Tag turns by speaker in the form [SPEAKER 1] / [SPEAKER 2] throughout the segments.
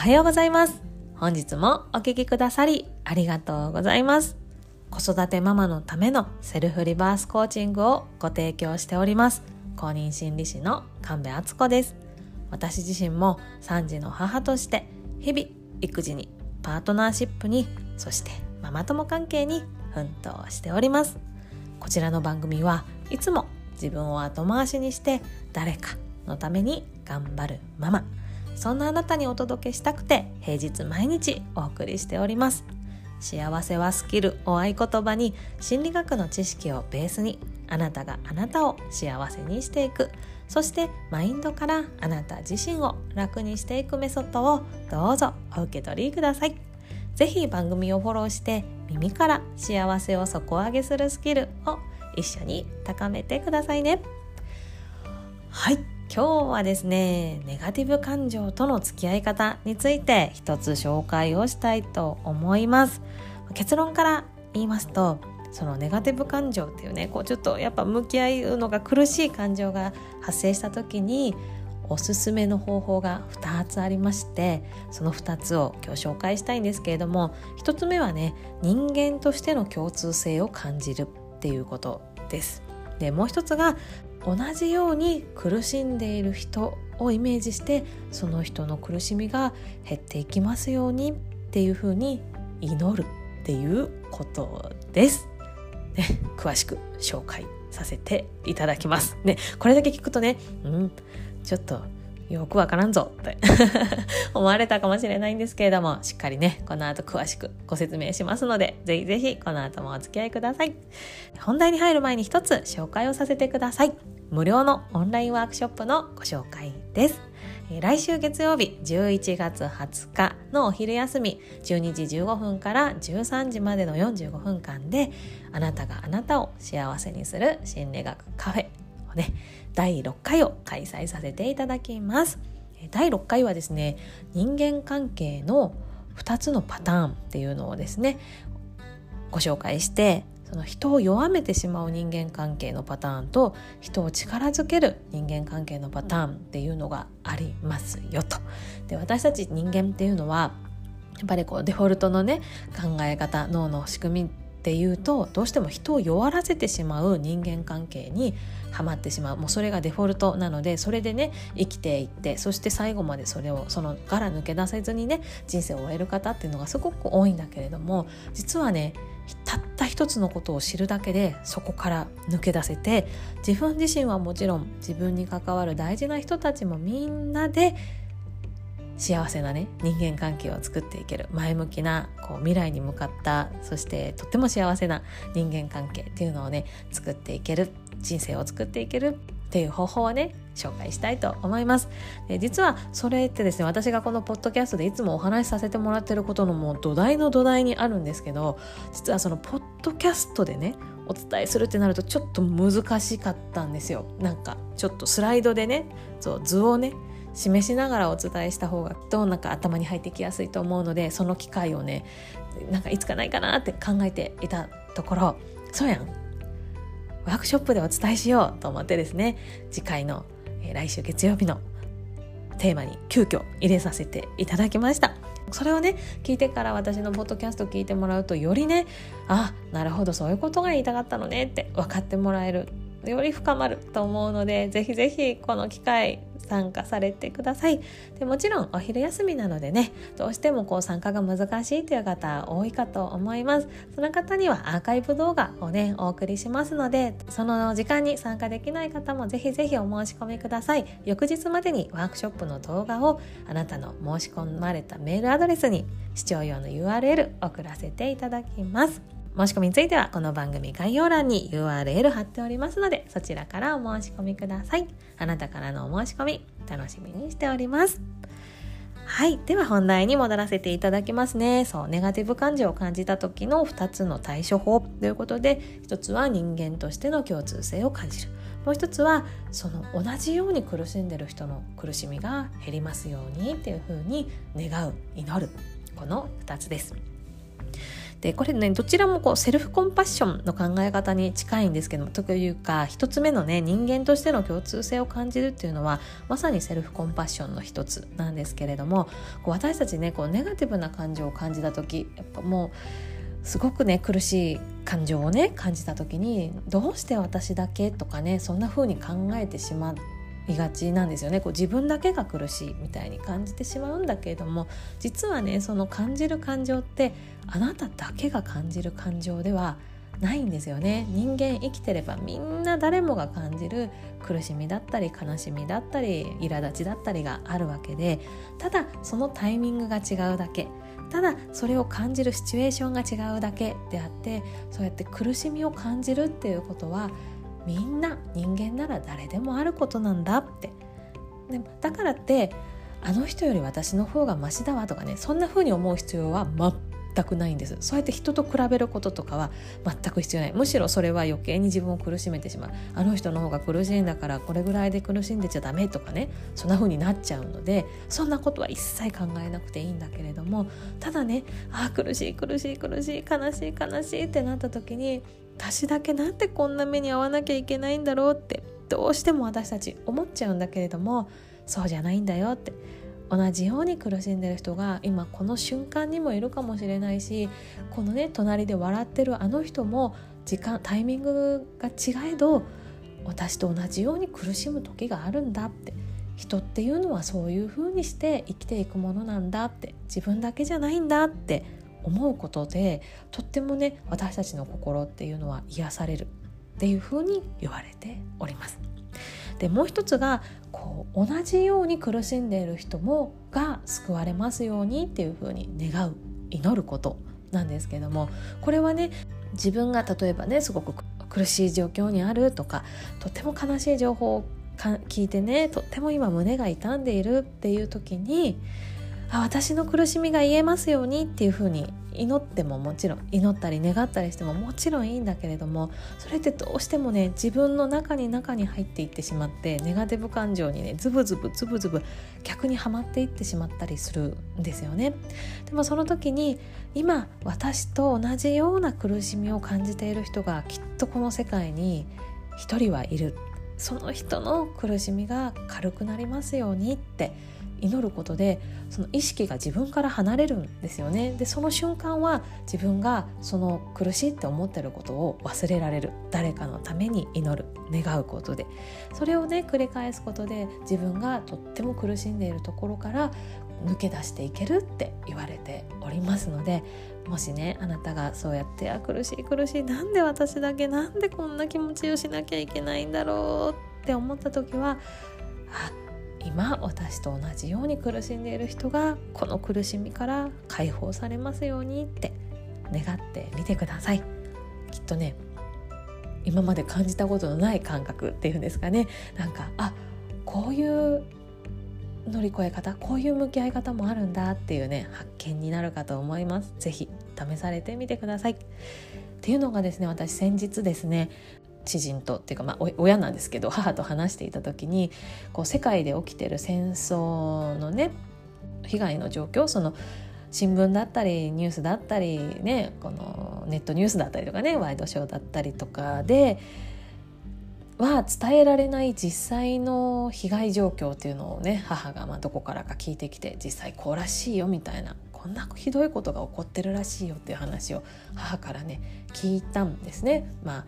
[SPEAKER 1] はようございます。本日もお聴きくださりありがとうございます。子育てママのためのセルフリバースコーチングをご提供しております。公認心理師の神戸敦子です。私自身も3児の母として日々育児にパートナーシップにそしてママ友関係に奮闘しております。こちらの番組はいつも自分を後回しにして誰かのために頑張るママ。そんなあなたにお届けしたくて平日毎日お送りしております。幸せはスキルを合言葉に心理学の知識をベースにあなたがあなたを幸せにしていく。そしてマインドからあなた自身を楽にしていくメソッドをどうぞお受け取りください。ぜひ番組をフォローして耳から幸せを底上げするスキルを一緒に高めてくださいね。はい。今日はですねネガティブ感情との付き合い方について一つ紹介をしたいと思います。結論から言いますとそのネガティブ感情っていうねこうちょっとやっぱ向き合うのが苦しい感情が発生した時におすすめの方法が2つありましてその2つを今日紹介したいんですけれども1つ目はね人間としての共通性を感じるっていうことです。でもう一つが同じように苦しんでいる人をイメージしてその人の苦しみが減っていきますようにっていうふうに祈るっていうことです。ね、詳しく紹介させていただきます。ね、これだけ聞くとね、うん、ちょっとよくわからんぞって 思われたかもしれないんですけれども、しっかりね、この後詳しくご説明しますので、ぜひぜひこの後もお付き合いください。本題に入る前に一つ紹介をさせてください。無料のオンラインワークショップのご紹介です。来週月曜日11月20日のお昼休み12時15分から13時までの45分間であなたがあなたを幸せにする心理学カフェをね第6回を開催させていただきます第6回はですね人間関係の2つのパターンっていうのをですねご紹介してその人を弱めてしまう人間関係のパターンと人を力づける人間関係のパターンっていうのがありますよと。で私たち人間っていうのはやっぱりこうデフォルトのね考え方脳の仕組みっていうとどうしても人を弱らせてしまう人間関係にはまってしまう。もうそれがデフォルトなのでそれでね生きていってそして最後までそれをその柄抜け出せずにね人生を終える方っていうのがすごく多いんだけれども実はねたった一つのことを知るだけでそこから抜け出せて自分自身はもちろん自分に関わる大事な人たちもみんなで幸せなね人間関係を作っていける前向きなこう未来に向かったそしてとっても幸せな人間関係っていうのをね作っていける人生を作っていけるっていう方法をね紹介したいと思います。で実はそれってですね私がこのポッドキャストでいつもお話しさせてもらってることのもう土台の土台にあるんですけど実はそのポッドキャストでねお伝えするってなるとちょっと難しかったんですよ。なんかちょっとスライドでねそう図をね示しながらお伝えした方がどうなんか頭に入ってきやすいと思うのでその機会をねなんかいつかないかなって考えていたところそうやん。ワークショップでお伝えしようと思ってですね次回の、えー、来週月曜日のテーマに急遽入れさせていただきました。それをね聞いてから私のポッドキャスト聞いてもらうとよりねあなるほどそういうことが言いたかったのねって分かってもらえるより深まると思うのでぜひぜひこの機会参加されてください。でもちろんお昼休みなのでねどうしてもこう参加が難しいという方多いかと思います。その方にはアーカイブ動画をねお送りしますのでその時間に参加できない方もぜひぜひお申し込みください。翌日までにワークショップの動画をあなたの申し込まれたメールアドレスに視聴用の URL 送らせていただきます。申し込みについてはこの番組概要欄に URL 貼っておりますのでそちらからお申し込みくださいあなたからのお申し込み楽しみにしておりますはい。では本題に戻らせていただきますね。そう、ネガティブ感情を感じた時の2つの対処法ということで、1つは人間としての共通性を感じる。もう1つは、その同じように苦しんでる人の苦しみが減りますようにっていうふうに願う、祈る。この2つです。でこれねどちらもこうセルフコンパッションの考え方に近いんですけどもというか一つ目のね人間としての共通性を感じるっていうのはまさにセルフコンパッションの一つなんですけれどもこう私たちねこうネガティブな感情を感じた時やっぱもうすごくね苦しい感情をね感じた時にどうして私だけとかねそんな風に考えてしまっていがちなんですよね。こう自分だけが苦しいみたいに感じてしまうんだけれども実はねその感じる感情ってあなただけが感じる感情ではないんですよね。人間生きてればみんな誰もが感じる苦しみだったり悲しみだったり苛立ちだったりがあるわけでただそのタイミングが違うだけただそれを感じるシチュエーションが違うだけであってそうやって苦しみを感じるっていうことはみんな人間なら誰でもあることなんだって。でだからってあの人より私の方がマシだわとかねそんな風に思う必要は全くないんです。そうやって人と比べることとかは全く必要ない。むしろそれは余計に自分を苦しめてしまう。あの人の方が苦しいんだからこれぐらいで苦しんでちゃダメとかね。そんな風になっちゃうのでそんなことは一切考えなくていいんだけれどもただねあ苦しい苦しい苦しい悲しい悲しいってなった時に私だけなんでこんな目に遭わなきゃいけないんだろうってどうしても私たち思っちゃうんだけれどもそうじゃないんだよって。同じように苦しんでる人が今この瞬間にもいるかもしれないしこのね隣で笑ってるあの人も時間タイミングが違えど私と同じように苦しむ時があるんだって人っていうのはそういう風にして生きていくものなんだって自分だけじゃないんだって思うことでとってもね私たちの心っていうのは癒されるっていう風に言われております。でもう一つが同じように苦しんでいる人もが救われますようにっていう風に願う祈ることなんですけどもこれはね自分が例えばねすごく苦しい状況にあるとかとても悲しい情報を聞いてねとっても今胸が痛んでいるっていう時にあ私の苦しみが癒えますようにっていうふうに祈ってももちろん祈ったり願ったりしてももちろんいいんだけれどもそれってどうしてもね自分の中に中に入っていってしまってネガティブ感情にねズブズブズブズブ逆にはまっていってしまったりするんですよね。でもその時に今私と同じような苦しみを感じている人がきっとこの世界に一人はいる。その人の苦しみが軽くなりますようにって祈ることでその意識が自分から離れるんですよね。でその瞬間は自分がその苦しいって思ってることを忘れられる。誰かのために祈る。願うことで。それをね繰り返すことで自分がとっても苦しんでいるところから抜け出していけるって言われておりますのでもしねあなたがそうやってあ苦しい苦しいなんで私だけなんでこんな気持ちをしなきゃいけないんだろうって思った時はあ今私と同じように苦しんでいる人がこの苦しみから解放されますようにって願ってみてください。きっとね今まで感じたことのない感覚っていうんですかね。なんかあこういう乗り越え方こういう向き合い方もあるんだっていうね発見になるかと思います。是非試されてみてください。っていうのがですね私先日ですね知人とっていうか、まあ、親なんですけど母と話していた時にこう世界で起きてる戦争のね被害の状況その新聞だったりニュースだったりねこのネットニュースだったりとかねワイドショーだったりとかでは伝えられない実際の被害状況っていうのをね母がまあどこからか聞いてきて実際こうらしいよみたいなこんなひどいことが起こってるらしいよっていう話を母からね聞いたんですね。まあ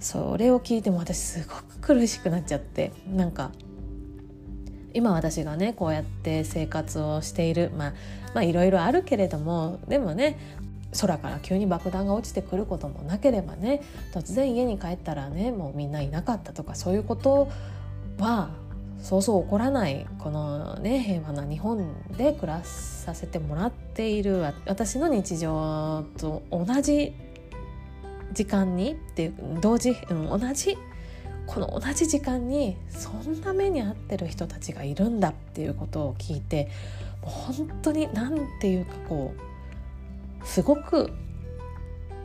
[SPEAKER 1] それを聞いても私すごく苦しくなっちゃって。なんか今私がねこうやって生活をしているまあまあいろいろあるけれどもでもね空から急に爆弾が落ちてくることもなければね突然家に帰ったらねもうみんないなかったとかそういうことはそうそう起こらないこのね平和な日本で暮らさせてもらっている私の日常と同じ時間にっていう同時、うん、同じこの同じ時間にそんな目に遭ってる人たちがいるんだっていうことを聞いてもう本当に何て言うかこうすごく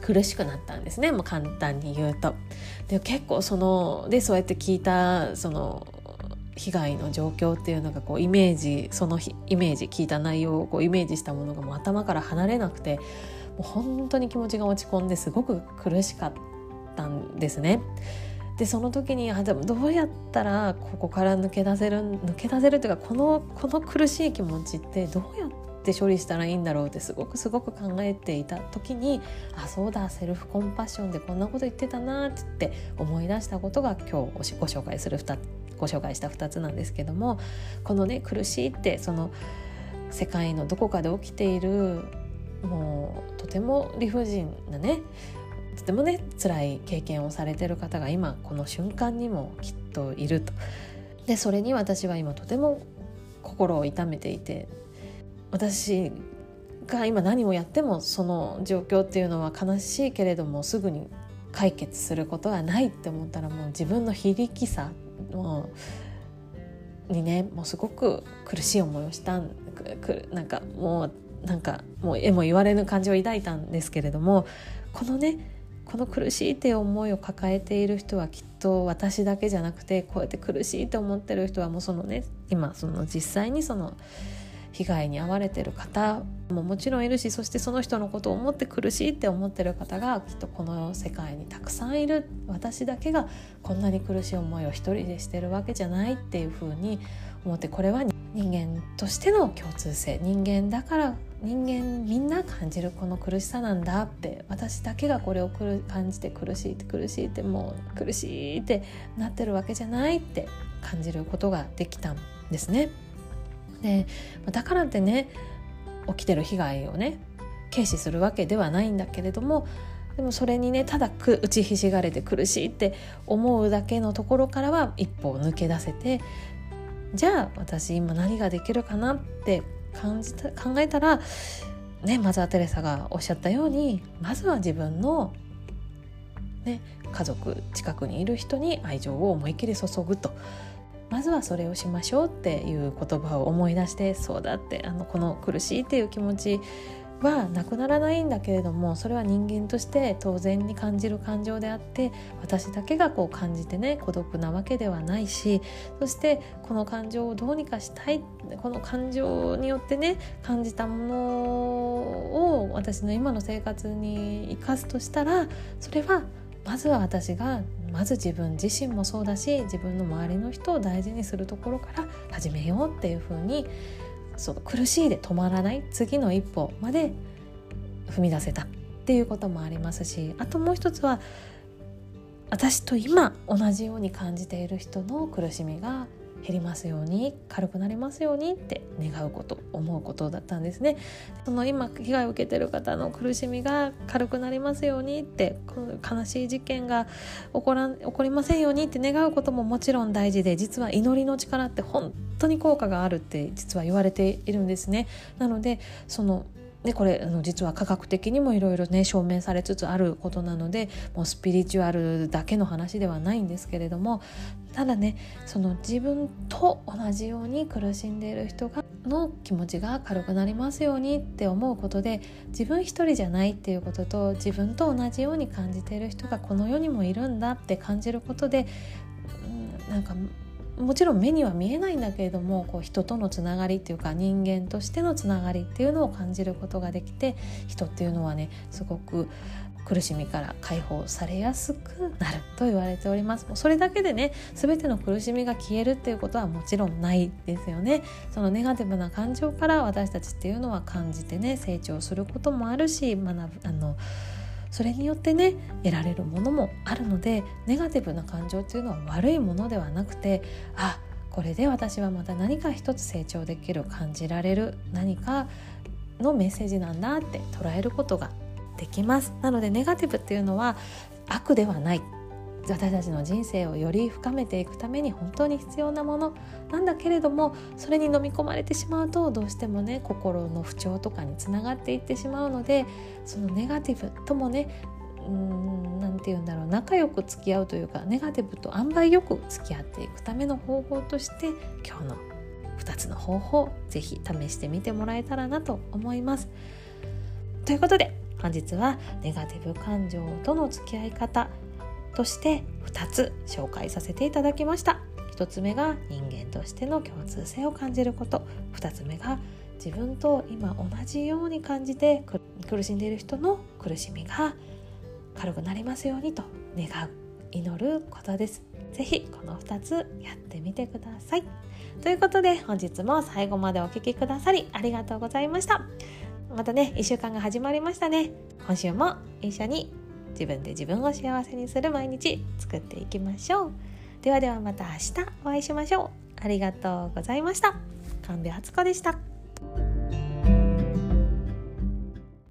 [SPEAKER 1] 苦しくなったんですねもう簡単に言うと。で結構そのでそうやって聞いたその被害の状況っていうのがこうイメージそのイメージ聞いた内容をこうイメージしたものがもう頭から離れなくて本当に気持ちが落ち込んですごく苦しかったんですね。でその時にあでもどうやったらここから抜け出せる抜け出せるというかこのこの苦しい気持ちってどうやって処理したらいいんだろうってすごくすごく考えていた時にあそうだセルフコンパッションでこんなこと言ってたなって思い出したことが今日ご紹介する2ご紹介した2つなんですけどもこのね苦しいってその世界のどこかで起きているもうとても理不尽なねとてもね辛い経験をされてる方が今この瞬間にもきっといると。でそれに私は今とても心を痛めていて私が今何をやってもその状況っていうのは悲しいけれどもすぐに解決することはないって思ったらもう自分の非力さもうにねもうすごく苦しい思いをしたんなんかもうなんかもうえも言われぬ感情を抱いたんですけれどもこのねこの苦しいっていう思いを抱えている人はきっと私だけじゃなくてこうやって苦しいと思ってる人はもうそのね今その実際にその被害に遭われてる方ももちろんいるしそしてその人のことを思って苦しいって思ってる方がきっとこの世界にたくさんいる。私だけがこんなに苦しい思いを一人でしてるわけじゃないっていうふうに思ってこれは人間としての共通性人間だから人間みんな感じるこの苦しさなんだって私だけがこれを感じて苦しいって苦しいってもう苦しいってなってるわけじゃないって感じることができたんですね。でだからってね起きてる被害をね軽視するわけではないんだけれどもでもそれにねただ打ちひしがれて苦しいって思うだけのところからは一歩抜け出せてじゃあ私今何ができるかなって感じた考えたら、ね、マザー・テレサがおっしゃったようにまずは自分の、ね、家族近くにいる人に愛情を思いっきり注ぐと。まずはそれをしましょうっていう言葉を思い出してそうだってあのこの苦しいっていう気持ちはなくならないんだけれどもそれは人間として当然に感じる感情であって私だけがこう感じてね孤独なわけではないしそしてこの感情をどうにかしたいこの感情によってね感じたものを私の今の生活に生かすとしたらそれはまずは私がまず自分自身もそうだし自分の周りの人を大事にするところから始めようっていうふうにその苦しいで止まらない次の一歩まで踏み出せたっていうこともありますしあともう一つは私と今同じように感じている人の苦しみが減りますように軽くなりますようにって願うこと思うことだったんですね。その今被害を受けてる方の苦しみが軽くなりますようにってこの悲しい事件が起こら起こりませんようにって願うことももちろん大事で実は祈りの力って本当に効果があるって実は言われているんですね。なのでそのでこれあの実は科学的にもいろいろね証明されつつあることなのでもうスピリチュアルだけの話ではないんですけれどもただねその自分と同じように苦しんでいる人がの気持ちが軽くなりますようにって思うことで自分一人じゃないっていうことと自分と同じように感じている人がこの世にもいるんだって感じることで、うん、なんかもちろん目には見えないんだけれどもこう人とのつながりっていうか人間としてのつながりっていうのを感じることができて人っていうのはねすごく苦しみから解放されやすくなると言われております。もうそれだけでね全ての苦しみが消えるっていうことはもちろんないですよね。そのネガティブな感情から私たちっていうのは感じてね成長することもあるし学ぶあのそれによってね得られるものもあるのでネガティブな感情っていうのは悪いものではなくてあこれで私はまた何か一つ成長できる感じられる何かのメッセージなんだって捉えることができます。なのでネガティブっていうのは悪ではない。私たちの人生をより深めていくために本当に必要なものなんだけれどもそれに飲み込まれてしまうとどうしてもね心の不調とかにつながっていってしまうのでそのネガティブともね何て言うんだろう仲良く付き合うというかネガティブと塩梅よく付き合っていくための方法として今日の2つの方法是非試してみてもらえたらなと思います。ということで本日はネガティブ感情との付き合い方として2つ紹介させていただきました。1つ目が人間としての共通性を感じること。2つ目が自分と今同じように感じて苦しんでいる人の苦しみが軽くなりますようにと願う。祈ることです。ぜひこの2つやってみてください。ということで本日も最後までお聴きくださりありがとうございました。またね1週間が始まりましたね。今週も一緒に。自分で自分を幸せにする毎日作っていきましょう。ではではまた明日お会いしましょう。ありがとうございました。神戸初子でした。